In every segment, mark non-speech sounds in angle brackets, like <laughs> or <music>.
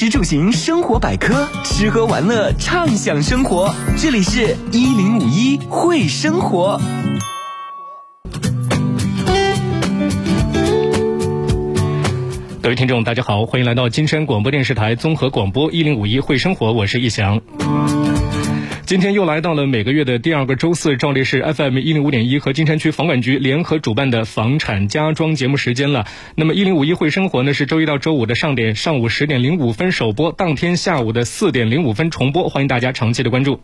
食住行生活百科，吃喝玩乐畅享生活。这里是一零五一会生活。各位听众，大家好，欢迎来到金山广播电视台综合广播一零五一会生活，我是易翔。今天又来到了每个月的第二个周四，照例是 FM 一零五点一和金山区房管局联合主办的房产家装节目时间了。那么一零五一会生活呢，是周一到周五的上点上午十点零五分首播，当天下午的四点零五分重播，欢迎大家长期的关注。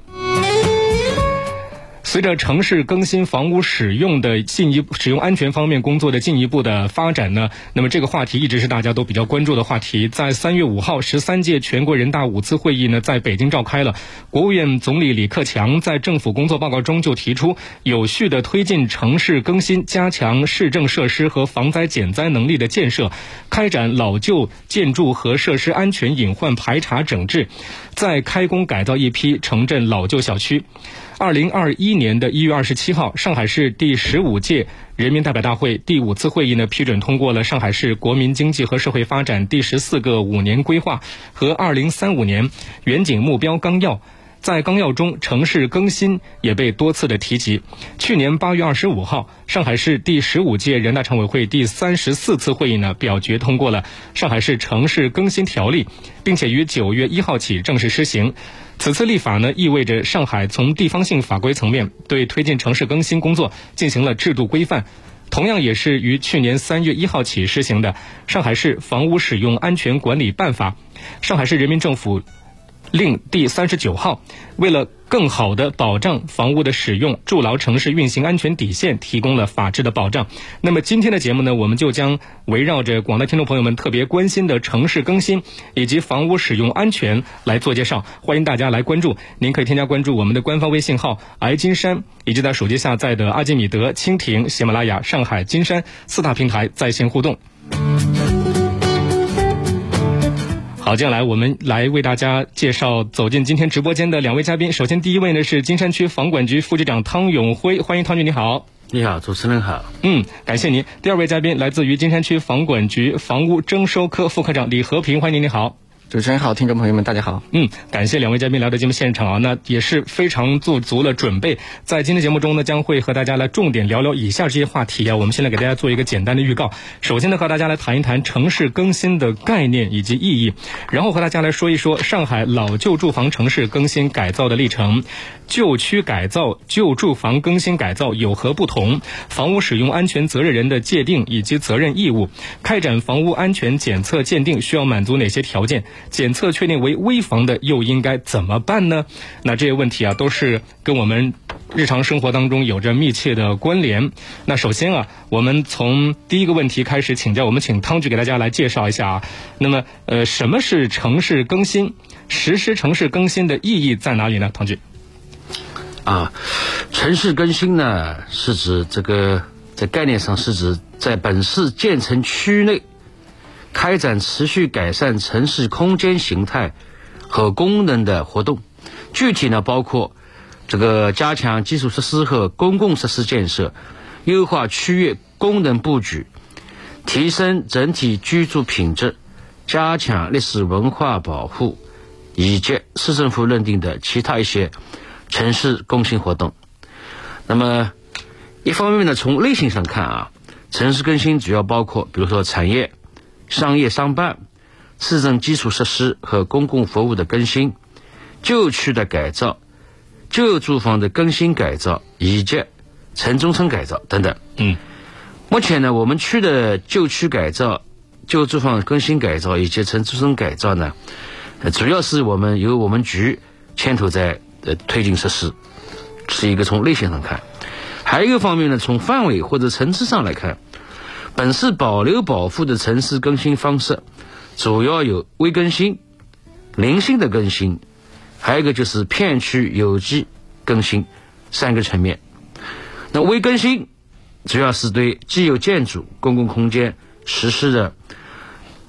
随着城市更新房屋使用的进一步使用安全方面工作的进一步的发展呢，那么这个话题一直是大家都比较关注的话题。在三月五号，十三届全国人大五次会议呢在北京召开了。国务院总理李克强在政府工作报告中就提出，有序的推进城市更新，加强市政设施和防灾减灾能力的建设，开展老旧建筑和设施安全隐患排查整治，再开工改造一批城镇老旧小区。二零二一年的一月二十七号，上海市第十五届人民代表大会第五次会议呢批准通过了上海市国民经济和社会发展第十四个五年规划和二零三五年远景目标纲要。在纲要中，城市更新也被多次的提及。去年八月二十五号，上海市第十五届人大常委会第三十四次会议呢表决通过了《上海市城市更新条例》，并且于九月一号起正式施行。此次立法呢，意味着上海从地方性法规层面对推进城市更新工作进行了制度规范。同样也是于去年三月一号起施行的《上海市房屋使用安全管理办法》，上海市人民政府。令第三十九号，为了更好的保障房屋的使用，筑牢城市运行安全底线，提供了法治的保障。那么今天的节目呢，我们就将围绕着广大听众朋友们特别关心的城市更新以及房屋使用安全来做介绍。欢迎大家来关注，您可以添加关注我们的官方微信号“爱金山”，以及在手机下载的阿基米德、蜻蜓、喜马拉雅、上海金山四大平台在线互动。好，接下来我们来为大家介绍走进今天直播间的两位嘉宾。首先，第一位呢是金山区房管局副局长汤永辉，欢迎汤局，你好。你好，主持人好。嗯，感谢您。第二位嘉宾来自于金山区房管局房屋征收科副科长李和平，欢迎您，你好。主持人好，听众朋友们，大家好。嗯，感谢两位嘉宾来到节目现场啊，那也是非常做足了准备。在今天节目中呢，将会和大家来重点聊聊以下这些话题啊。我们先来给大家做一个简单的预告。首先呢，和大家来谈一谈城市更新的概念以及意义，然后和大家来说一说上海老旧住房城市更新改造的历程。旧区改造、旧住房更新改造有何不同？房屋使用安全责任人的界定以及责任义务，开展房屋安全检测鉴定需要满足哪些条件？检测确定为危房的又应该怎么办呢？那这些问题啊，都是跟我们日常生活当中有着密切的关联。那首先啊，我们从第一个问题开始请教，我们请汤局给大家来介绍一下啊。那么，呃，什么是城市更新？实施城市更新的意义在哪里呢？汤局？啊，城市更新呢，是指这个在概念上是指在本市建成区内开展持续改善城市空间形态和功能的活动。具体呢，包括这个加强基础设施和公共设施建设，优化区域功能布局，提升整体居住品质，加强历史文化保护，以及市政府认定的其他一些。城市更新活动，那么一方面呢，从类型上看啊，城市更新主要包括，比如说产业、商业商办、市政基础设施和公共服务的更新、旧区的改造、旧住房的更新改造以及城中村改造等等。嗯，目前呢，我们区的旧区改造、旧住房更新改造以及城中村改造呢，主要是我们由我们局牵头在。呃推进实施是一个从类型上看，还有一个方面呢，从范围或者层次上来看，本市保留保护的城市更新方式主要有微更新、零星的更新，还有一个就是片区有机更新三个层面。那微更新主要是对既有建筑、公共空间实施的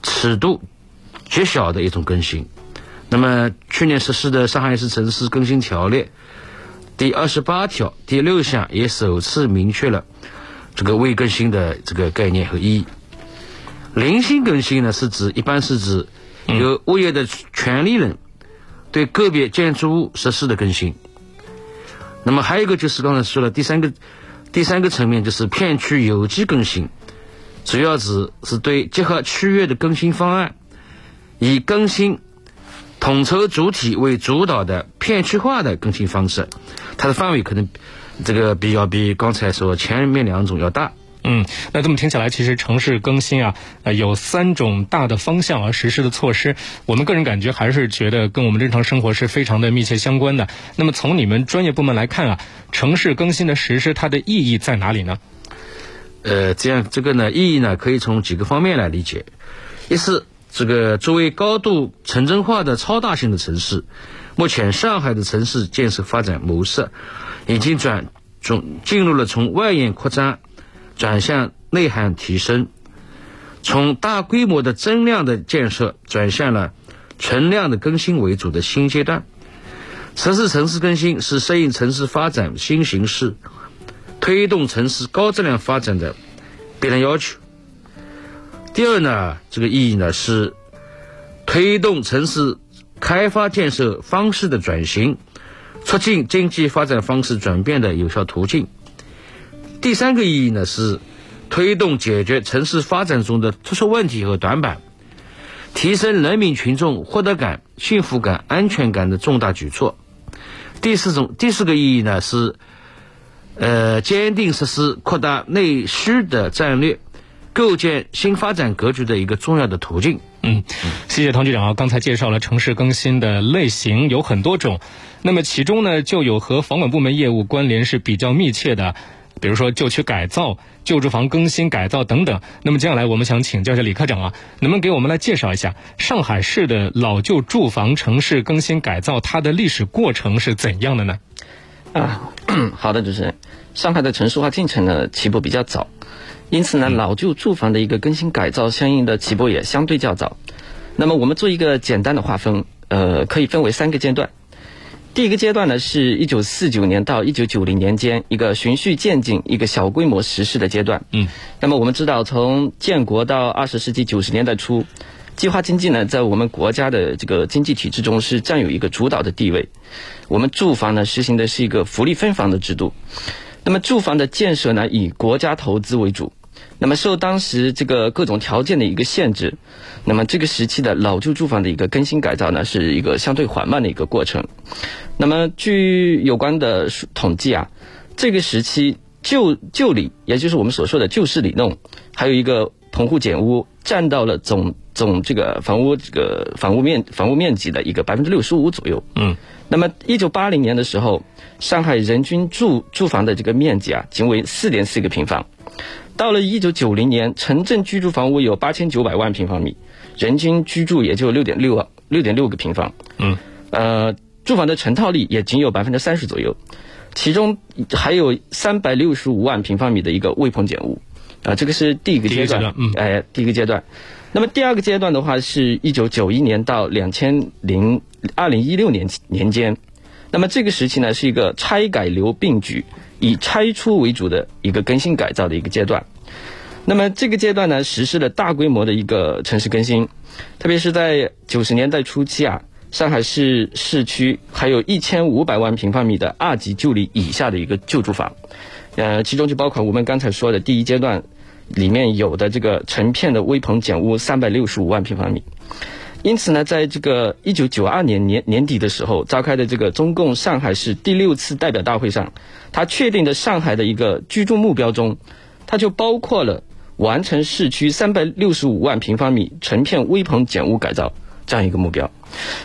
尺度极小的一种更新。那么，去年实施的《上海市城市更新条例》第二十八条第六项也首次明确了这个未更新的这个概念和意义。零星更新呢，是指一般是指由物业的权利人对个别建筑物实施的更新。那么还有一个就是刚才说了第三个第三个层面就是片区有机更新，主要指是对结合区域的更新方案，以更新统筹主体为主导的片区化的更新方式，它的范围可能这个比要比刚才说前面两种要大。嗯，那这么听起来，其实城市更新啊，呃，有三种大的方向而实施的措施。我们个人感觉还是觉得跟我们日常生活是非常的密切相关的。那么从你们专业部门来看啊，城市更新的实施它的意义在哪里呢？呃，这样这个呢，意义呢可以从几个方面来理解。一是这个作为高度城镇化的超大型的城市，目前上海的城市建设发展模式已经转从进入了从外延扩张。转向内涵提升，从大规模的增量的建设转向了存量的更新为主的新阶段。城市城市更新是适应城市发展新形势、推动城市高质量发展的必然要求。第二呢，这个意义呢是推动城市开发建设方式的转型，促进经济发展方式转变的有效途径。第三个意义呢是推动解决城市发展中的突出问题和短板，提升人民群众获得感、幸福感、安全感的重大举措。第四种第四个意义呢是，呃，坚定实施扩大内需的战略，构建新发展格局的一个重要的途径。嗯，谢谢唐局长啊，刚才介绍了城市更新的类型有很多种，那么其中呢就有和房管部门业务关联是比较密切的。比如说旧区改造、旧住房更新改造等等。那么接下来我们想请教一下李科长啊，能不能给我们来介绍一下上海市的老旧住房城市更新改造它的历史过程是怎样的呢？啊，<coughs> 好的，主持人，上海的城市化进程呢起步比较早，因此呢老旧住房的一个更新改造相应的起步也相对较早。那么我们做一个简单的划分，呃，可以分为三个阶段。第一个阶段呢，是一九四九年到一九九零年间一个循序渐进、一个小规模实施的阶段。嗯，那么我们知道，从建国到二十世纪九十年代初，计划经济呢，在我们国家的这个经济体制中是占有一个主导的地位。我们住房呢，实行的是一个福利分房的制度。那么住房的建设呢，以国家投资为主。那么受当时这个各种条件的一个限制，那么这个时期的老旧住房的一个更新改造呢，是一个相对缓慢的一个过程。那么据有关的统计啊，这个时期旧旧里，也就是我们所说的旧式里弄，还有一个棚户简屋，占到了总总这个房屋这个房屋面房屋面积的一个百分之六十五左右。嗯。那么一九八零年的时候，上海人均住住房的这个面积啊，仅为四点四个平方。到了一九九零年，城镇居住房屋有八千九百万平方米，人均居住也就六点六六点六个平方。嗯，呃，住房的成套率也仅有百分之三十左右，其中还有三百六十五万平方米的一个未棚简屋。啊，这个是第一个阶段。嗯，哎，第一个阶段。那么第二个阶段的话，是一九九一年到两千零二零一六年年间。那么这个时期呢，是一个拆改留并举。以拆除为主的一个更新改造的一个阶段，那么这个阶段呢，实施了大规模的一个城市更新，特别是在九十年代初期啊，上海市市区还有一千五百万平方米的二级旧里以下的一个旧住房，呃，其中就包括我们刚才说的第一阶段里面有的这个成片的危棚简屋三百六十五万平方米。因此呢，在这个一九九二年年年底的时候召开的这个中共上海市第六次代表大会上，他确定的上海的一个居住目标中，它就包括了完成市区三百六十五万平方米成片危棚简屋改造。这样一个目标。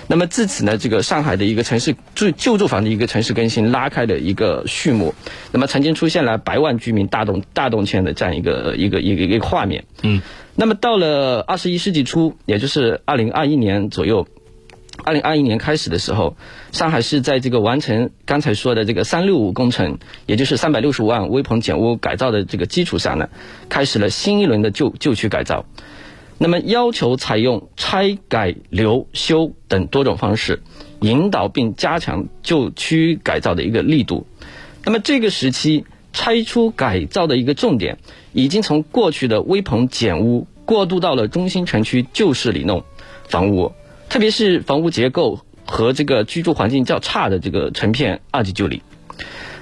那么自此呢，这个上海的一个城市住旧住房的一个城市更新拉开了一个序幕。那么曾经出现了百万居民大动大动迁的这样一个一个一个一个画面。嗯。那么到了二十一世纪初，也就是二零二一年左右，二零二一年开始的时候，上海市在这个完成刚才说的这个“三六五”工程，也就是三百六十五万危棚简屋改造的这个基础上呢，开始了新一轮的旧旧区改造。那么要求采用拆改留修等多种方式，引导并加强旧区改造的一个力度。那么这个时期。拆除改造的一个重点，已经从过去的危棚简屋过渡到了中心城区旧式里弄，房屋，特别是房屋结构和这个居住环境较差的这个成片二级旧里。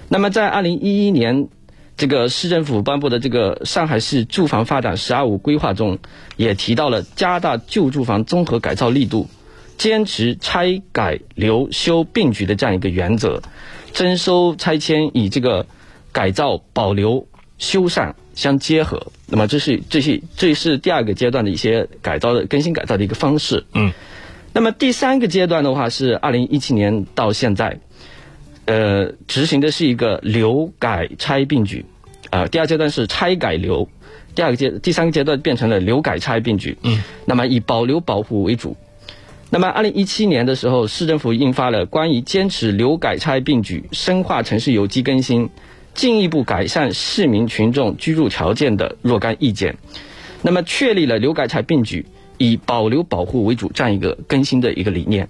那么在二零一一年，这个市政府颁布的这个上海市住房发展“十二五”规划中，也提到了加大旧住房综合改造力度，坚持拆改留修并举的这样一个原则，征收拆迁以这个改造保留修缮相结合。那么这是这是这是第二个阶段的一些改造的更新改造的一个方式。嗯。那么第三个阶段的话是二零一七年到现在。呃，执行的是一个留改拆并举，啊，第二阶段是拆改留，第二个阶第三个阶段变成了留改拆并举。嗯，那么以保留保护为主。那么二零一七年的时候，市政府印发了关于坚持留改拆并举、深化城市有机更新、进一步改善市民群众居住条件的若干意见。那么确立了留改拆并举以保留保护为主这样一个更新的一个理念。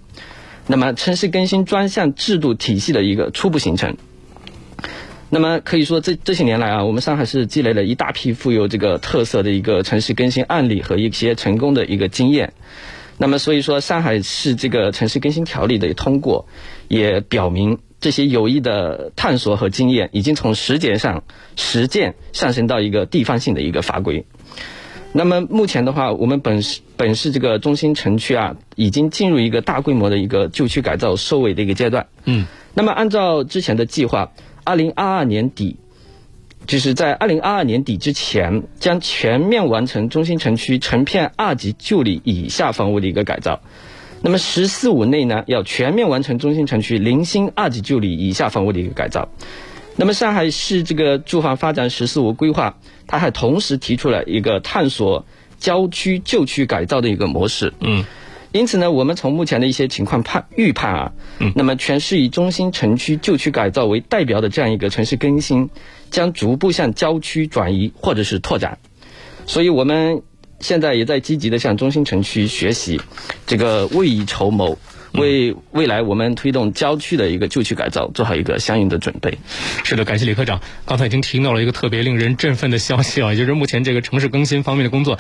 那么，城市更新专项制度体系的一个初步形成。那么，可以说这这些年来啊，我们上海市积累了一大批富有这个特色的一个城市更新案例和一些成功的一个经验。那么，所以说上海市这个城市更新条例的通过，也表明这些有益的探索和经验已经从实践上实践上升到一个地方性的一个法规。那么目前的话，我们本市本市这个中心城区啊，已经进入一个大规模的一个旧区改造收尾的一个阶段。嗯。那么按照之前的计划，二零二二年底，就是在二零二二年底之前，将全面完成中心城区成片二级旧里以下房屋的一个改造。那么“十四五”内呢，要全面完成中心城区零星二级旧里以下房屋的一个改造。那么上海市这个住房发展“十四五”规划，它还同时提出了一个探索郊区旧区改造的一个模式。嗯，因此呢，我们从目前的一些情况判预判啊，嗯，那么全市以中心城区旧区改造为代表的这样一个城市更新，将逐步向郊区转移或者是拓展。所以我们现在也在积极的向中心城区学习，这个未雨绸缪。为未来我们推动郊区的一个旧区改造做好一个相应的准备。是的，感谢李科长。刚才已经听到了一个特别令人振奋的消息啊，就是目前这个城市更新方面的工作，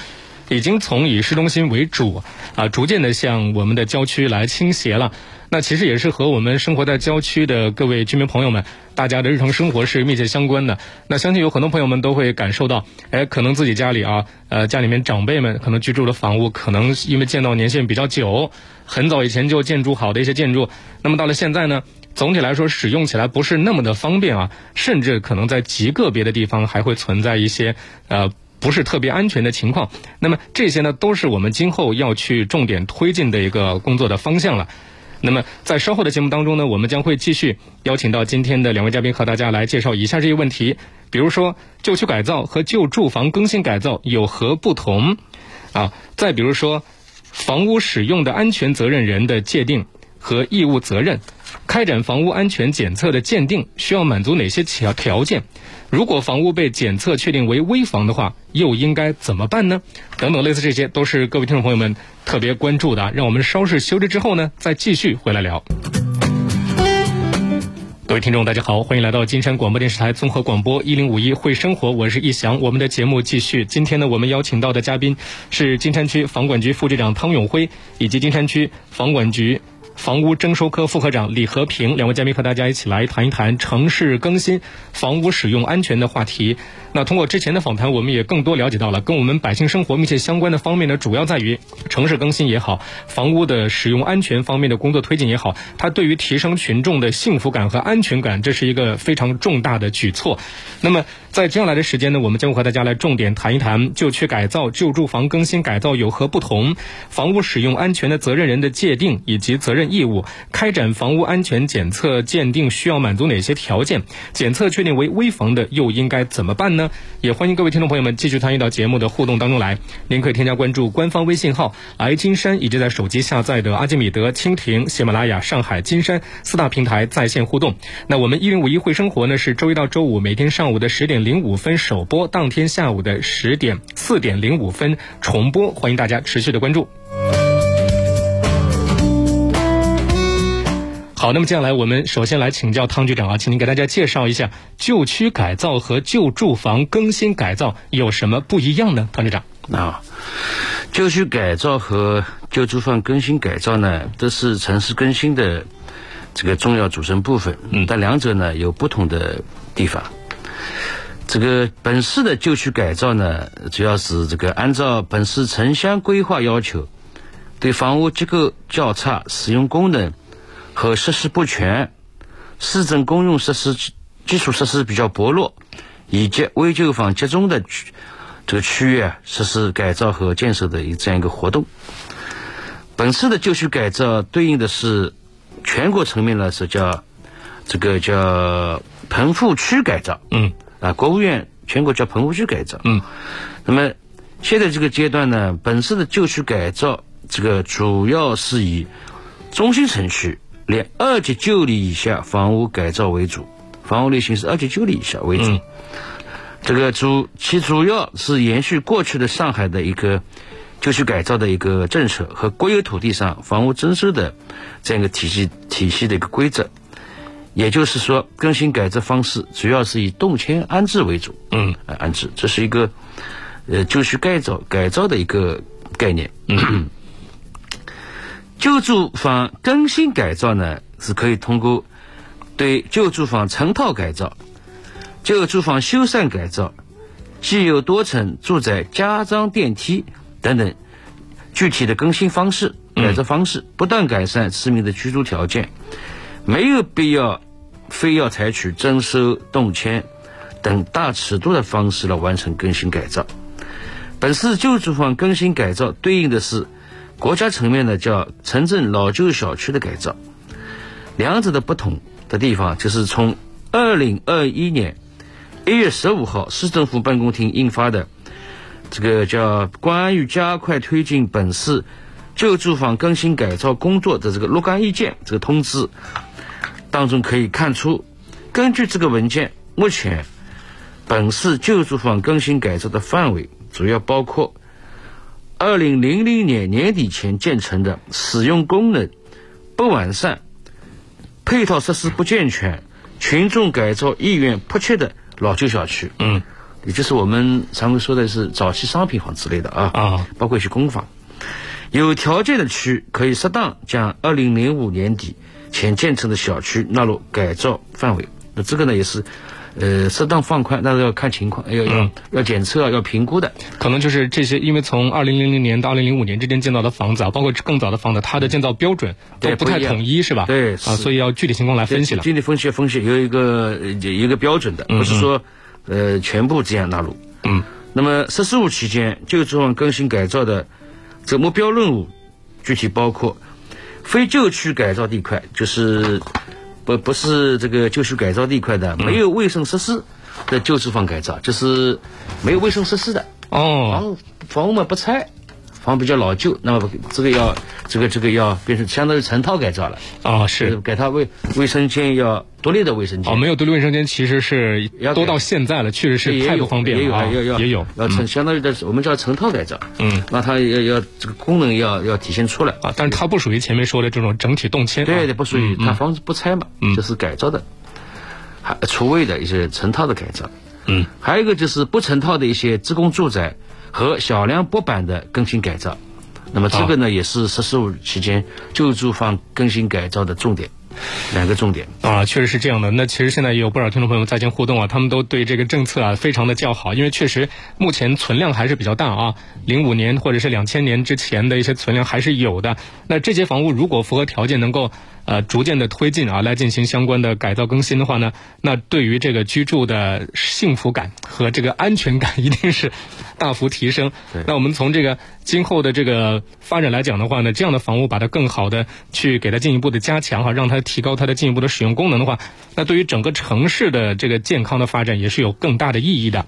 已经从以市中心为主啊，逐渐的向我们的郊区来倾斜了。那其实也是和我们生活在郊区的各位居民朋友们，大家的日常生活是密切相关的。那相信有很多朋友们都会感受到，哎，可能自己家里啊，呃，家里面长辈们可能居住的房屋，可能因为建造年限比较久，很早以前就建筑好的一些建筑，那么到了现在呢，总体来说使用起来不是那么的方便啊，甚至可能在极个别的地方还会存在一些呃不是特别安全的情况。那么这些呢，都是我们今后要去重点推进的一个工作的方向了。那么，在稍后的节目当中呢，我们将会继续邀请到今天的两位嘉宾和大家来介绍以下这些问题，比如说旧区改造和旧住房更新改造有何不同？啊，再比如说房屋使用的安全责任人的界定和义务责任，开展房屋安全检测的鉴定需要满足哪些条条件？如果房屋被检测确定为危房的话，又应该怎么办呢？等等，类似这些都是各位听众朋友们特别关注的。让我们稍事休息之后呢，再继续回来聊。各位听众，大家好，欢迎来到金山广播电视台综合广播一零五一会生活，我是易翔。我们的节目继续，今天呢，我们邀请到的嘉宾是金山区房管局副局长汤永辉，以及金山区房管局。房屋征收科副科长李和平两位嘉宾和大家一起来谈一谈城市更新、房屋使用安全的话题。那通过之前的访谈，我们也更多了解到了跟我们百姓生活密切相关的方面呢，主要在于城市更新也好，房屋的使用安全方面的工作推进也好，它对于提升群众的幸福感和安全感，这是一个非常重大的举措。那么在接下来的时间呢，我们将会和大家来重点谈一谈旧区改造、旧住房更新改造有何不同，房屋使用安全的责任人的界定以及责任。义务开展房屋安全检测鉴定需要满足哪些条件？检测确定为危房的又应该怎么办呢？也欢迎各位听众朋友们继续参与到节目的互动当中来。您可以添加关注官方微信号“来金山”，以及在手机下载的阿基米德、蜻蜓、喜马拉雅、上海金山四大平台在线互动。那我们一零五一会生活呢，是周一到周五每天上午的十点零五分首播，当天下午的十点四点零五分重播。欢迎大家持续的关注。好，那么接下来我们首先来请教汤局长啊，请您给大家介绍一下旧区改造和旧住房更新改造有什么不一样呢？汤局长啊，旧区改造和旧住房更新改造呢，都是城市更新的这个重要组成部分。嗯，但两者呢有不同的地方。这个本市的旧区改造呢，主要是这个按照本市城乡规划要求，对房屋结构较差、使用功能和设施不全、市政公用设施基础设施比较薄弱以及危旧房集中的区这个区域啊，实施改造和建设的一这样一个活动。本次的旧区改造对应的是全国层面来说叫这个叫棚户区改造。嗯。啊，国务院全国叫棚户区改造。嗯。那么现在这个阶段呢，本市的旧区改造这个主要是以中心城区连二级旧里以下房屋改造为主，房屋类型是二级旧里以下为主。这个主其主要是延续过去的上海的一个旧区改造的一个政策和国有土地上房屋征收的这样一个体系体系的一个规则，也就是说，更新改造方式主要是以动迁安置为主。嗯，安置这是一个呃旧区改造改造的一个概念。嗯，<clears throat> 旧住房更新改造呢，是可以通过对旧住房成套改造。旧住房修缮改造、既有多层住宅加装电梯等等具体的更新方式、改造方式，不断改善市民的居住条件，没有必要非要采取征收、动迁等大尺度的方式来完成更新改造。本市旧住房更新改造对应的是国家层面的叫城镇老旧小区的改造，两者的不同的地方就是从二零二一年。一月十五号，市政府办公厅印发的这个叫《关于加快推进本市旧住房更新改造工作的这个若干意见》这个通知当中可以看出，根据这个文件，目前本市旧住房更新改造的范围主要包括二零零零年年底前建成的使用功能不完善、配套设施不健全、群众改造意愿迫切的。老旧小区，嗯，也就是我们常规说的是早期商品房之类的啊，啊，包括一些公房，有条件的区可以适当将二零零五年底前建成的小区纳入改造范围。那这个呢也是，呃，适当放宽，但是要看情况，要要要检测，要评估的。可能就是这些，因为从二零零零年到二零零五年之间建造的房子啊，包括更早的房子，它的建造标准都不太统一，是吧？对，啊，所以要具体情况来分析了。具体分析分析有一个有一个标准的，不是说呃全部这样纳入。嗯。那么“十四五”期间旧住房更新改造的这目标任务，具体包括非旧区改造地块，就是不不是这个旧区改造地块的，没有卫生设施的旧住房改造，就是没有卫生设施的。哦。房房屋嘛不拆。房比较老旧，那么这个要这个这个要变成相当于成套改造了。啊，是。给他卫卫生间要独立的卫生间。哦，没有独立卫生间其实是都到现在了，确实是太不方便了啊，也有也有要成相当于的我们叫成套改造，嗯，那它要要这个功能要要体现出来。啊，但是它不属于前面说的这种整体动迁，对对，不属于它房子不拆嘛，这是改造的，还除位的一些成套的改造，嗯，还有一个就是不成套的一些职工住宅。和小梁薄板的更新改造，那么这个呢，也是“十四五”期间旧住房更新改造的重点，两个重点啊，确实是这样的。那其实现在也有不少听众朋友在线互动啊，他们都对这个政策啊非常的叫好，因为确实目前存量还是比较大啊，零五年或者是两千年之前的一些存量还是有的。那这些房屋如果符合条件，能够。呃，逐渐的推进啊，来进行相关的改造更新的话呢，那对于这个居住的幸福感和这个安全感一定是大幅提升。那我们从这个今后的这个发展来讲的话呢，这样的房屋把它更好的去给它进一步的加强哈，让它提高它的进一步的使用功能的话，那对于整个城市的这个健康的发展也是有更大的意义的。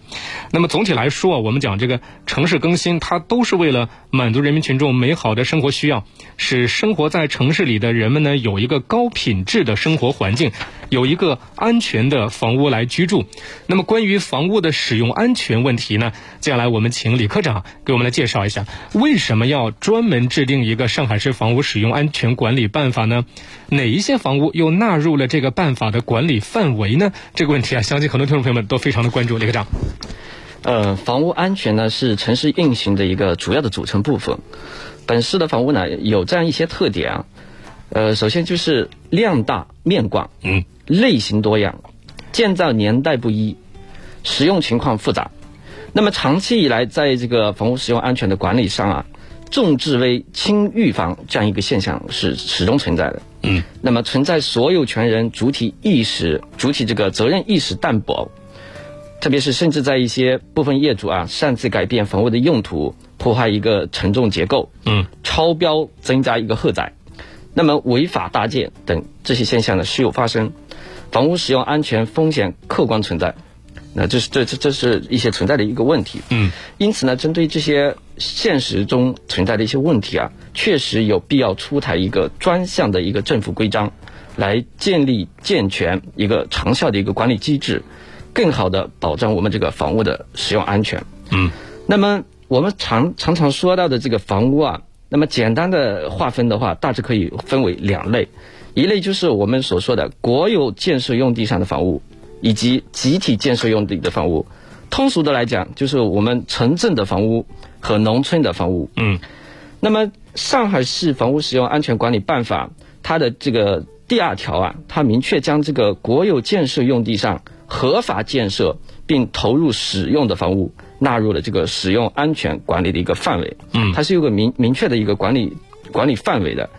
那么总体来说啊，我们讲这个城市更新，它都是为了满足人民群众美好的生活需要，使生活在城市里的人们呢有。一个高品质的生活环境，有一个安全的房屋来居住。那么，关于房屋的使用安全问题呢？接下来我们请李科长给我们来介绍一下，为什么要专门制定一个上海市房屋使用安全管理办法呢？哪一些房屋又纳入了这个办法的管理范围呢？这个问题啊，相信很多听众朋友们都非常的关注。李科长，呃，房屋安全呢是城市运行的一个主要的组成部分。本市的房屋呢有这样一些特点啊，呃，首先就是量大面广，嗯，类型多样，建造年代不一，使用情况复杂。那么长期以来，在这个房屋使用安全的管理上啊，重治危轻预防这样一个现象是始终存在的。嗯，那么存在所有权人主体意识、主体这个责任意识淡薄，特别是甚至在一些部分业主啊擅自改变房屋的用途，破坏一个承重结构，嗯，超标增加一个荷载，那么违法搭建等这些现象呢时有发生，房屋使用安全风险客观存在。那这是这这这是一些存在的一个问题。嗯，因此呢，针对这些现实中存在的一些问题啊，确实有必要出台一个专项的一个政府规章，来建立健全一个长效的一个管理机制，更好的保障我们这个房屋的使用安全。嗯，那么我们常常常说到的这个房屋啊，那么简单的划分的话，大致可以分为两类，一类就是我们所说的国有建设用地上的房屋。以及集体建设用地的房屋，通俗的来讲，就是我们城镇的房屋和农村的房屋。嗯，那么上海市房屋使用安全管理办法它的这个第二条啊，它明确将这个国有建设用地上合法建设并投入使用的房屋纳入了这个使用安全管理的一个范围。嗯，它是有个明明确的一个管理管理范围的。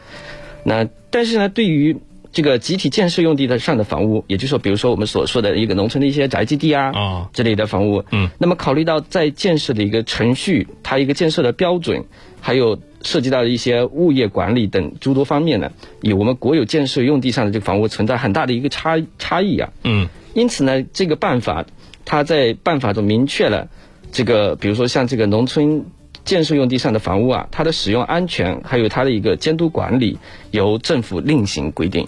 那但是呢，对于这个集体建设用地的上的房屋，也就是说，比如说我们所说的一个农村的一些宅基地啊，啊。这类的房屋，嗯，那么考虑到在建设的一个程序，它一个建设的标准，还有涉及到的一些物业管理等诸多方面呢，与我们国有建设用地上的这个房屋存在很大的一个差差异啊，嗯，因此呢，这个办法它在办法中明确了这个，比如说像这个农村。建设用地上的房屋啊，它的使用安全还有它的一个监督管理，由政府另行规定。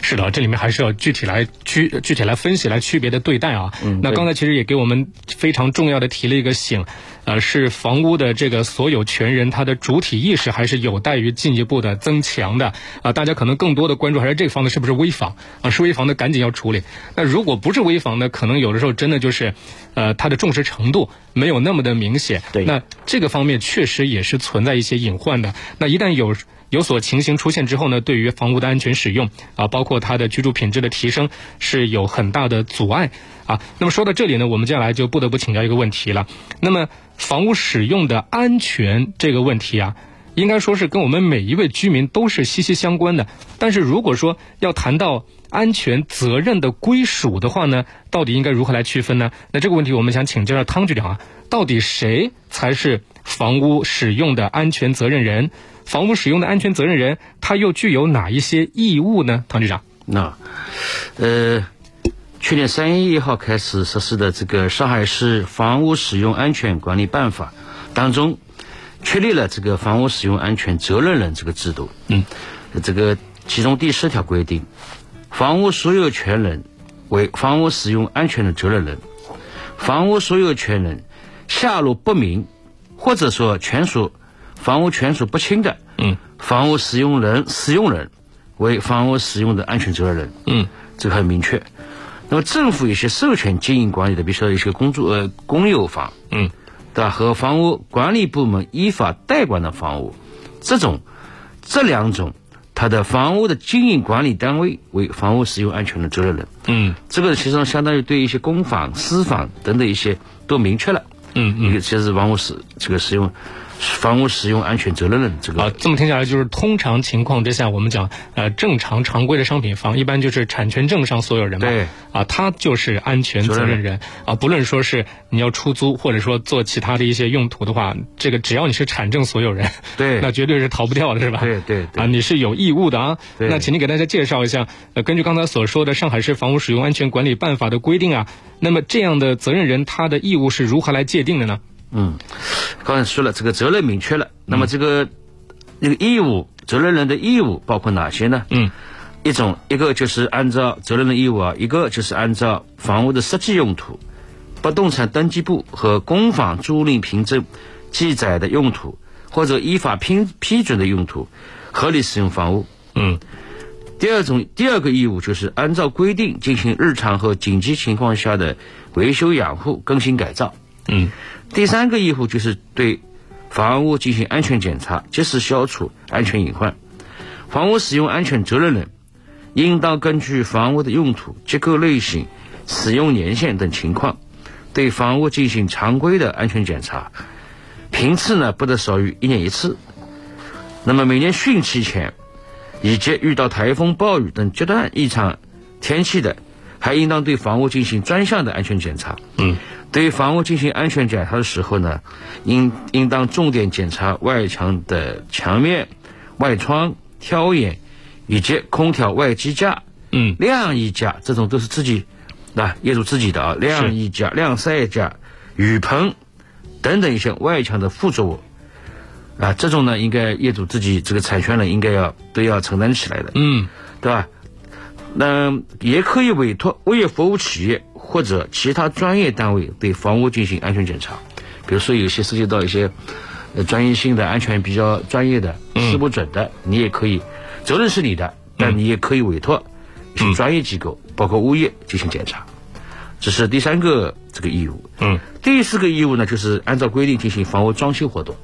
是的，这里面还是要具体来区具体来分析来区别的对待啊。嗯那刚才其实也给我们非常重要的提了一个醒，呃，是房屋的这个所有权人他的主体意识还是有待于进一步的增强的啊、大家可能更多的关注还是这个房子是不是危房啊？是危房的赶紧要处理。那如果不是危房呢，可能有的时候真的就是，呃，他的重视程度没有那么的明显。对那这个方面确实也是存在一些隐患的。那一旦有有所情形出现之后呢，对于房屋的安全使用啊，包括它的居住品质的提升，是有很大的阻碍啊。那么说到这里呢，我们接下来就不得不请教一个问题了。那么房屋使用的安全这个问题啊，应该说是跟我们每一位居民都是息息相关的。但是如果说要谈到安全责任的归属的话呢，到底应该如何来区分呢？那这个问题我们想请教一下汤局长啊，到底谁才是房屋使用的安全责任人？房屋使用的安全责任人，他又具有哪一些义务呢？唐局长，那，呃，去年三月一号开始实施的这个《上海市房屋使用安全管理办法》当中，确立了这个房屋使用安全责任人这个制度。嗯，这个其中第十条规定，房屋所有权人为房屋使用安全的责任人，房屋所有权人下落不明，或者说权属房屋权属不清的，嗯，房屋使用人使用人为房屋使用的安全责任人。嗯，这个很明确。那么政府有些授权经营管理的，比如说一些公住呃公有房，嗯，对吧？和房屋管理部门依法代管的房屋，这种这两种，它的房屋的经营管理单位为房屋使用安全的责任人。嗯这个其实上相当于对一些公房、私房等等一些都明确了。嗯嗯。一个其实房屋使这个使用房屋使用安全责任人这个。啊，这么听下来，就是通常情况之下，我们讲呃正常常规的商品房，一般就是产权证上所有人嘛，对。啊，他就是安全责任人。啊，不论说是你要出租或者说做其他的一些用途的话，这个只要你是产证所有人，对。<laughs> 那绝对是逃不掉的，是吧？对对对。啊，你是有义务的啊。对。那请你给大家介绍一下，呃，根据刚才所说的《上海市房屋使用安全管理办法》的规定啊，那么这样的责任人他的义务是如何来界定的呢？嗯，刚才说了，这个责任明确了。那么这个那个义务，责任人的义务包括哪些呢？嗯，一种一个就是按照责任的义务啊，一个就是按照房屋的实际用途、不动产登记簿和公房租赁凭证记载的用途，或者依法批批准的用途，合理使用房屋。嗯第二种第二个义务就是按照规定进行日常和紧急情况下的维修养护、更新改造。嗯，第三个义务就是对房屋进行安全检查，及时消除安全隐患。房屋使用安全责任人应当根据房屋的用途、结构类型、使用年限等情况，对房屋进行常规的安全检查，频次呢不得少于一年一次。那么每年汛期前，以及遇到台风、暴雨等极端异常天气的，还应当对房屋进行专项的安全检查。嗯，对于房屋进行安全检查的时候呢，应应当重点检查外墙的墙面、外窗、挑眼以及空调外机架、嗯晾衣架，这种都是自己啊业主自己的啊，晾衣架、晾晒架、雨棚等等一些外墙的附着物。啊，这种呢，应该业主自己这个产权人应该要都要承担起来的。嗯对吧？那也可以委托物业服务企业或者其他专业单位对房屋进行安全检查。比如说，有些涉及到一些呃专业性的、安全比较专业的、是不准的，你也可以，责任是你的，但你也可以委托一些专业机构，包括物业进行检查。这是第三个这个义务。嗯，第四个义务呢，就是按照规定进行房屋装修活动。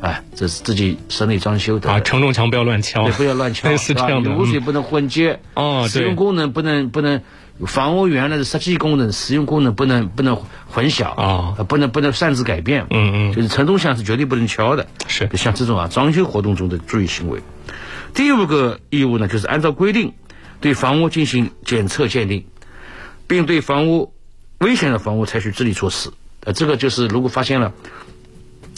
哎，这是自己室内装修的。啊，承重墙不要乱敲。对，，不要乱敲，类似吧这样的。污水嗯不能混接，哦使用功能不能不能，房屋原来的设计功能、使用功能不能不能混淆哦。呃不能不能擅自改变，嗯嗯。就是承重墙是绝对不能敲的，是。像这种啊装修活动中的注意行为。第五个义务呢，就是按照规定对房屋进行检测鉴定，并对房屋危险的房屋采取治理措施。呃，这个就是如果发现了，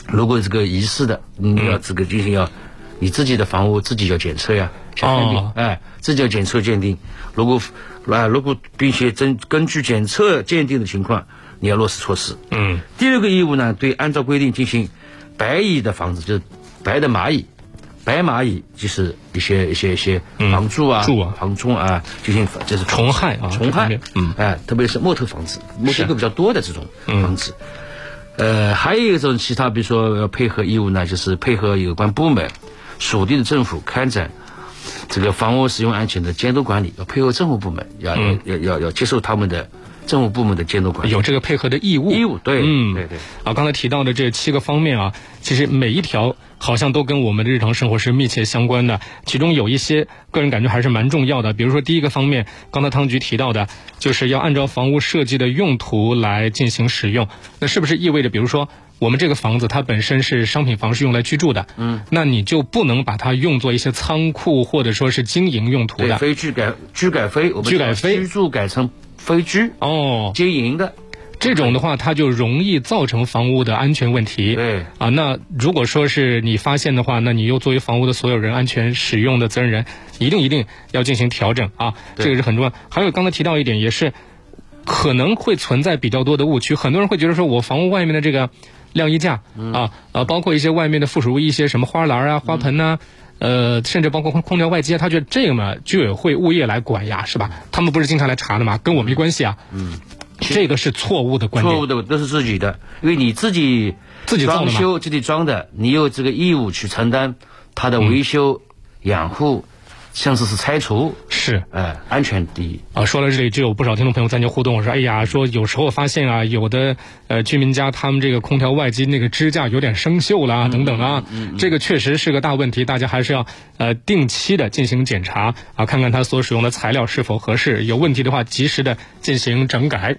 如果这个疑似的，你要这个进行要你自己的房屋自己要检测呀，检鉴定，哦。哎，自己要检测鉴定。如果啊，如果并且根根据检测鉴定的情况，你要落实措施。嗯。第二个义务呢，对按照规定进行白蚁的房子，就是白的蚂蚁，白蚂蚁就是一些一些一些房柱啊、柱啊。房中啊进行就是虫害啊虫害嗯。哎，特别是木头房子，木结构比较多的这种房子。呃，还有一种其他，比如说要配合义务呢，就是配合有关部门、属地的政府开展这个房屋使用安全的监督管理，要配合政府部门，要、要要要接受他们的政府部门的监督管理。有这个配合的义务。义务，对，嗯，对对。啊，刚才提到的这七个方面啊，其实每一条好像都跟我们的日常生活是密切相关的。其中有一些个人感觉还是蛮重要的，比如说第一个方面，刚才汤局提到的，就是要按照房屋设计的用途来进行使用。那是不是意味着，比如说我们这个房子它本身是商品房，是用来居住的，嗯，那你就不能把它用作一些仓库或者说是经营用途对，的？非居改居改非，我们居改非居住改成非居哦，经营的，这种的话，它就容易造成房屋的安全问题。对。啊，那如果说是你发现的话，那你又作为房屋的所有人、安全使用的责任人，一定一定要进行调整。啊，这个是很重要。还有刚才提到一点，也是可能会存在比较多的误区，很多人会觉得说我房屋外面的这个晾衣架、啊啊，包括一些外面的附属物，一些什么花篮啊、花盆呐、呃，甚至包括空空调外机啊，他觉得这个嘛，居委会物业来管呀，是吧？他们不是经常来查的吗？跟我没关系啊。嗯，这个是错误的观点。错误的都是自己的，因为你自己自己装修、自己装的，你有这个义务去承担它的维修、养护，甚至是拆除，是呃，安全第一。啊，说到这里，就有不少听众朋友在那互动，说：“哎呀，说有时候发现啊，有的呃居民家他们这个空调外机那个支架有点生锈啦，等等啊，这个确实是个大问题，大家还是要呃定期的进行检查啊，看看它所使用的材料是否合适，有问题的话及时的进行整改。”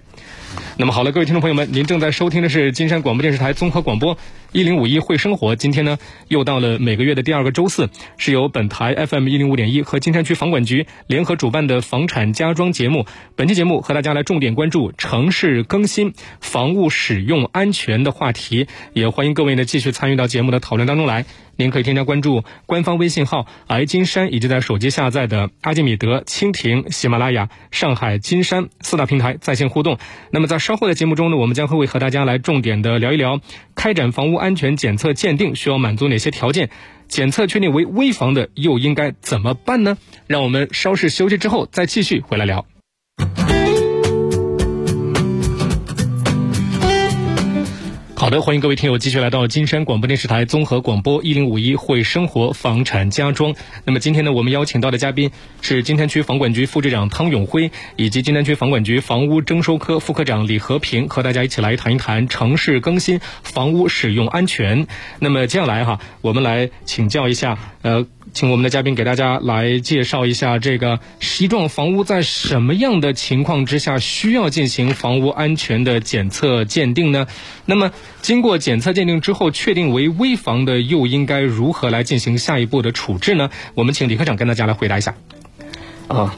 那么好了，各位听众朋友们，您正在收听的是金山广播电视台综合广播一零五一会生活。今天呢，又到了每个月的第二个周四，是由本台 FM 一零五点一和金山区房管局联合主办的房产家装节目。本期节目和大家来重点关注城市更新、房屋使用安全的话题，也欢迎各位呢继续参与到节目的讨论当中来。您可以添加关注官方微信号“癌金山”，以及在手机下载的阿基米德、蜻蜓、喜马拉雅、上海金山四大平台在线互动。那么在稍后的节目中呢，我们将会和大家来重点的聊一聊开展房屋安全检测鉴定需要满足哪些条件，检测确定为危房的又应该怎么办呢？让我们稍事休息之后再继续回来聊。好的，欢迎各位听友继续来到金山广播电视台综合广播一零五一会生活房产家装。那么今天呢，我们邀请到的嘉宾是金山区房管局副局长汤永辉，以及金山区房管局房屋征收科副科长李和平，和大家一起来谈一谈城市更新、房屋使用安全。那么接下来哈，我们来请教一下，呃。请我们的嘉宾给大家来介绍一下这个十一幢房屋在什么样的情况之下需要进行房屋安全的检测鉴定呢？那么经过检测鉴定之后确定为危房的，又应该如何来进行下一步的处置呢？我们请李科长跟大家来回答一下。啊，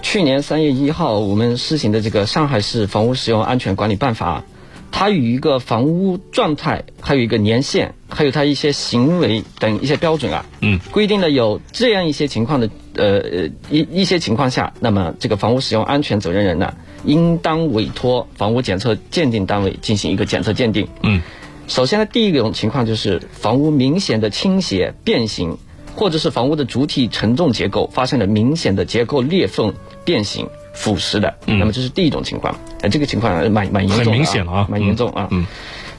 去年三月一号我们施行的这个《上海市房屋使用安全管理办法》。它与一个房屋状态，还有一个年限，还有它一些行为等一些标准啊，嗯，规定了有这样一些情况的，呃呃，一一些情况下，那么这个房屋使用安全责任人呢，应当委托房屋检测鉴定单位进行一个检测鉴定。嗯，首先呢，第一种情况就是房屋明显的倾斜、变形，或者是房屋的主体承重结构发生了明显的结构裂缝、变形。腐蚀的，那么这是第一种情况，呃，这个情况蛮蛮严重，很明显了啊，蛮严重啊。嗯。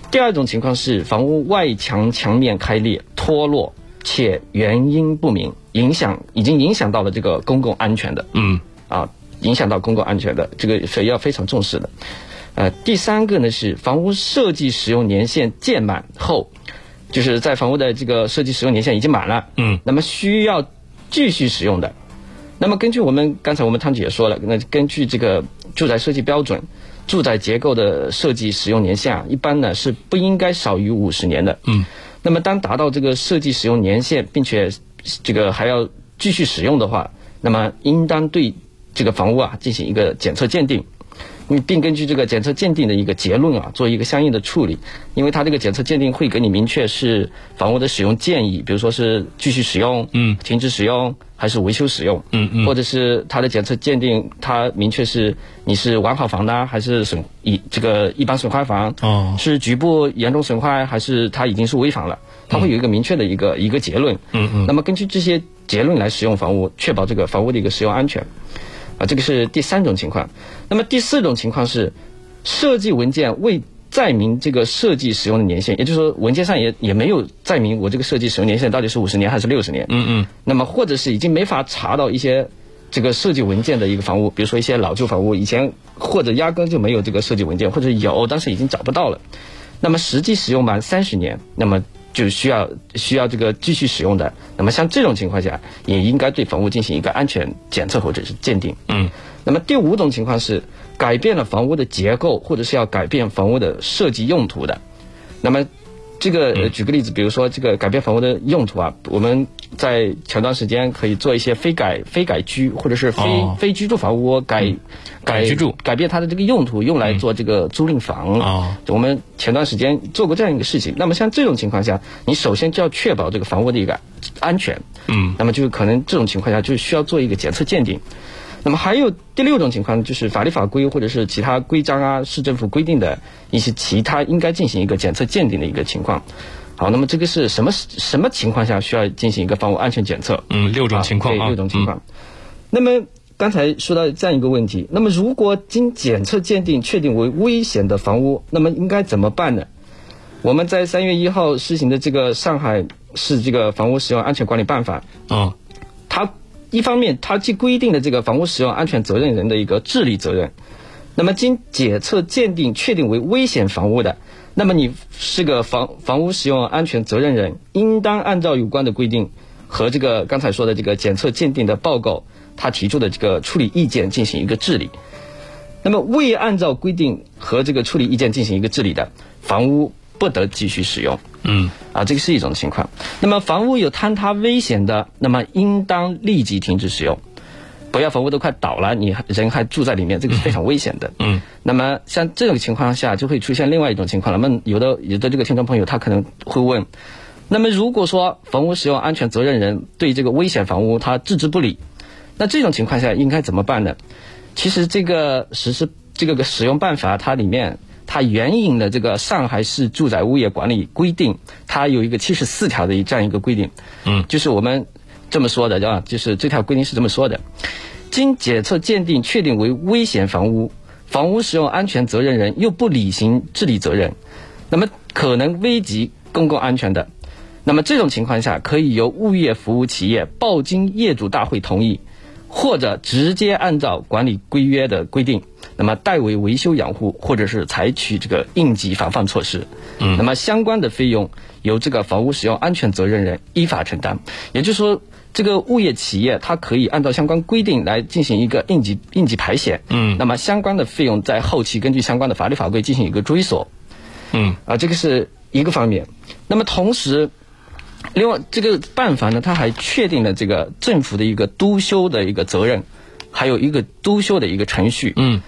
第二种情况是房屋外墙墙面开裂、脱落，且原因不明，影响已经影响到了这个公共安全的。嗯。啊，影响到公共安全的，这个是要非常重视的。呃，第三个呢是房屋设计使用年限届满后，就是在房屋的这个设计使用年限已经满了，嗯，那么需要继续使用的。那么根据我们刚才我们汤姐也说了，那根据这个住宅设计标准，住宅结构的设计使用年限啊，一般呢是不应该少于五十年的。嗯。那么当达到这个设计使用年限，并且这个还要继续使用的话，那么应当对这个房屋啊进行一个检测鉴定。并根据这个检测鉴定的一个结论啊，做一个相应的处理。因为它这个检测鉴定会给你明确是房屋的使用建议，比如说是继续使用，嗯，停止使用，还是维修使用，嗯嗯，或者是它的检测鉴定，它明确是你是完好房呢，还是损一这个一般损坏房，哦，是局部严重损坏，还是它已经是危房了？它会有一个明确的一个一个结论。嗯嗯。那么根据这些结论来使用房屋，确保这个房屋的一个使用安全。啊，这个是第三种情况。那么第四种情况是，设计文件未载明这个设计使用的年限，也就是说文件上也也没有载明我这个设计使用年限到底是五十年还是六十年。嗯嗯。那么或者是已经没法查到一些这个设计文件的一个房屋，比如说一些老旧房屋，以前或者压根就没有这个设计文件，或者有但是已经找不到了。那么实际使用满三十年，那么。就需要需要这个继续使用的，那么像这种情况下，也应该对房屋进行一个安全检测或者是鉴定。嗯，那么第五种情况是改变了房屋的结构，或者是要改变房屋的设计用途的，那么。这个举个例子，比如说这个改变房屋的用途啊，我们在前段时间可以做一些非改非改居或者是非非居住房屋改改居住改变它的这个用途，用来做这个租赁房啊。我们前段时间做过这样一个事情。那么像这种情况下，你首先就要确保这个房屋的一个安全。嗯。那么就是可能这种情况下就需要做一个检测鉴定。那么还有第六种情况，就是法律法规或者是其他规章啊，市政府规定的一些其他应该进行一个检测鉴定的一个情况。好，那么这个是什么什么情况下需要进行一个房屋安全检测？嗯，六种情况啊，六种情况。那么刚才说到这样一个问题，那么如果经检测鉴定确定为危险的房屋，那么应该怎么办呢？我们在三月一号施行的这个上海市这个房屋使用安全管理办法啊，它。一方面，它既规定了这个房屋使用安全责任人的一个治理责任，那么经检测鉴定确定为危险房屋的，那么你是个房房屋使用安全责任人，应当按照有关的规定和这个刚才说的这个检测鉴定的报告，他提出的这个处理意见进行一个治理。那么未按照规定和这个处理意见进行一个治理的房屋。不得继续使用。嗯，啊，这个是一种情况。那么房屋有坍塌危险的，那么应当立即停止使用，不要房屋都快倒了，你人还住在里面，这个是非常危险的。嗯。那么像这种情况下，就会出现另外一种情况了。那么有的有的这个听众朋友他可能会问，那么如果说房屋使用安全责任人对这个危险房屋他置之不理，那这种情况下应该怎么办呢？其实这个实施这个个使用办法它里面。它援引的这个上海市住宅物业管理规定，它有一个七十四条的这样一个规定，嗯，就是我们这么说的，啊，就是这条规定是这么说的：经检测鉴定确定为危险房屋，房屋使用安全责任人又不履行治理责任，那么可能危及公共安全的，那么这种情况下，可以由物业服务企业报经业主大会同意，或者直接按照管理规约的规定，那么代为维修养护，或者是采取这个应急防范措施。嗯，那么相关的费用由这个房屋使用安全责任人依法承担。也就是说。这个物业企业，它可以按照相关规定来进行一个应急应急排险。嗯，那么相关的费用在后期根据相关的法律法规进行一个追索。嗯，啊，这个是一个方面。那么同时，另外这个办法呢，它还确定了这个政府的一个督修的一个责任，还有一个督修的一个程序。嗯，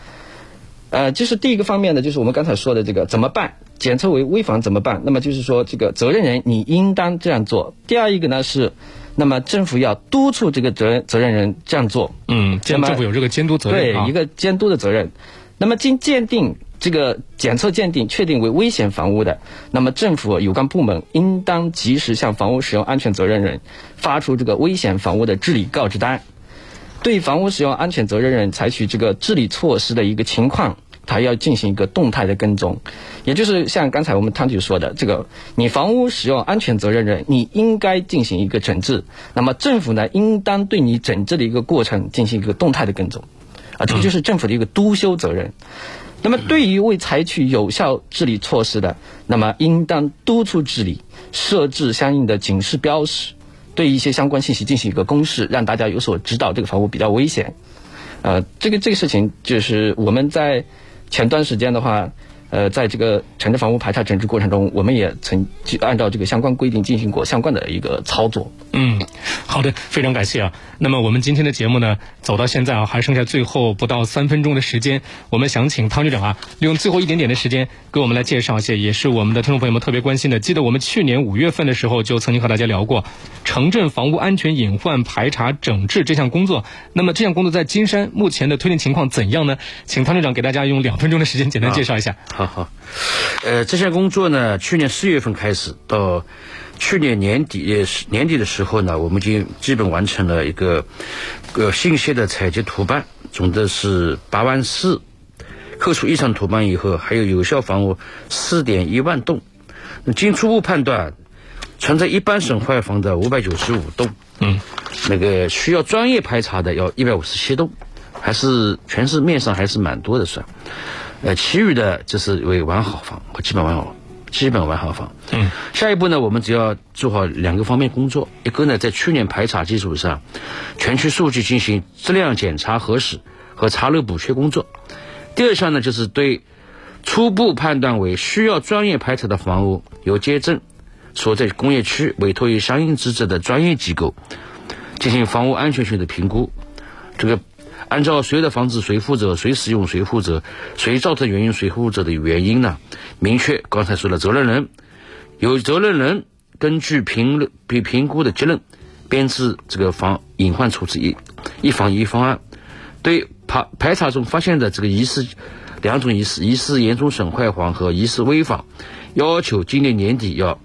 呃，就是第一个方面呢，就是我们刚才说的这个怎么办？检测为危房怎么办？那么就是说，这个责任人你应当这样做。第二一个呢是。那么政府要督促这个责任责任人这样做。嗯，政府有这个监督责任。对，一个监督的责任。那么经鉴定，这个检测鉴定确定为危险房屋的，那么政府有关部门应当及时向房屋使用安全责任人发出这个危险房屋的治理告知单，对房屋使用安全责任人采取这个治理措施的一个情况。他要进行一个动态的跟踪，也就是像刚才我们汤局说的，这个你房屋使用安全责任人，你应该进行一个整治，那么政府呢，应当对你整治的一个过程进行一个动态的跟踪，啊，这个就是政府的一个督修责任。那么对于未采取有效治理措施的，那么应当督促治理，设置相应的警示标识，对一些相关信息进行一个公示，让大家有所指导，这个房屋比较危险。呃，这个这个事情就是我们在。前段时间的话。呃，在这个城镇房屋排查整治过程中，我们也曾就按照这个相关规定进行过相关的一个操作。嗯，好的，非常感谢啊。那么我们今天的节目呢，走到现在啊，还剩下最后不到三分钟的时间，我们想请汤局长啊，利用最后一点点的时间，给我们来介绍一些，也是我们的听众朋友们特别关心的。记得我们去年五月份的时候，就曾经和大家聊过城镇房屋安全隐患排查整治这项工作。那么这项工作在金山目前的推进情况怎样呢？请汤局长给大家用两分钟的时间简单介绍一下。好好，呃，这项工作呢，去年四月份开始，到去年年底也是年底的时候呢，我们已经基本完成了一个呃信息的采集图办，总的是八万四，扣除异常图办以后，还有有效房屋四点一万栋。经初步判断，存在一般损坏房的五百九十五栋，嗯，那个需要专业排查的要一百五十七栋，还是全市面上还是蛮多的算。呃，其余的就是为完好房和基本完好、基本完好房。嗯，下一步呢，我们只要做好两个方面工作：一个呢，在去年排查基础上，全区数据进行质量检查核实和查漏补缺工作；第二项呢，就是对初步判断为需要专业排查的房屋，由街镇所在工业区委托于相应资质的专业机构进行房屋安全性的评估。这个。按照谁的房子谁负责，谁使用谁负责，谁造成原因谁负责的原因呢？明确刚才说的责任人，有责任人根据评比评估的结论，编制这个防隐患处置一一防一方案。对排排查中发现的这个疑似两种疑似疑似严重损坏房和疑似危房，要求今年年底要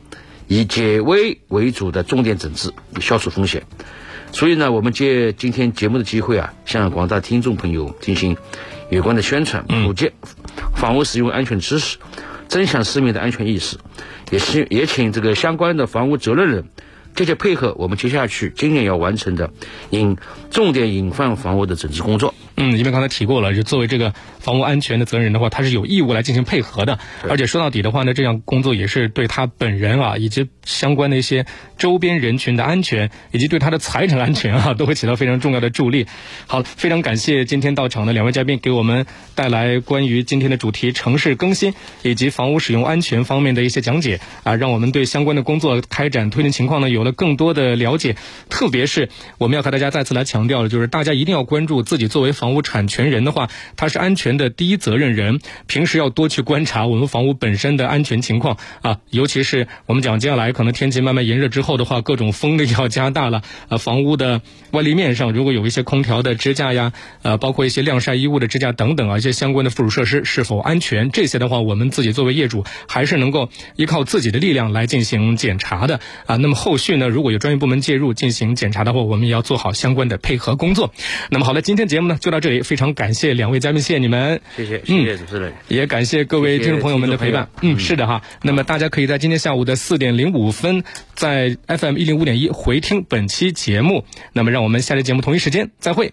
以解危为主的重点整治，消除风险。所以呢，我们借今天节目的机会啊，向广大听众朋友进行有关的宣传、普及房屋使用安全知识，增强市民的安全意识，也希也请这个相关的房屋责任人。积极配合我们接下去今年要完成的引重点隐患房屋的整治工作。嗯，因为刚才提过了，就作为这个房屋安全的责任人的话，他是有义务来进行配合的。而且说到底的话呢，这项工作也是对他本人啊，以及相关的一些周边人群的安全，以及对他的财产安全啊，都会起到非常重要的助力。<laughs> 好，非常感谢今天到场的两位嘉宾，给我们带来关于今天的主题城市更新以及房屋使用安全方面的一些讲解啊，让我们对相关的工作开展推进情况呢有了。更多的了解，特别是我们要和大家再次来强调的，就是大家一定要关注自己作为房房屋产权人的话，他是安全的第一责任人。平时要多去观察我们房屋本身的安全情况啊，尤其是我们讲接下来可能天气慢慢炎热之后的话，各种风力要加大了 <laughs> 啊。房屋的外立面上如果有一些空调的支架呀，呃，包括一些晾晒衣物的支架等等啊，一些相关的附属设施是否安全？这些的话，我们自己作为业主还是能够依靠自己的力量来进行检查的啊。那么后续。呢如果有专业部门介入进行检查的话，我们也要做好相关的配合工作。那么好了，今天节目呢就到。到这里，非常感谢两位嘉宾，谢谢你们。谢谢，谢谢主持人。也感谢各位听众朋友们的陪伴。嗯，是的哈。那么大家可以在今天下午的四点零五分，在 FM 一零五点一回听本期节目。那么让我们下期节目同一时间再会。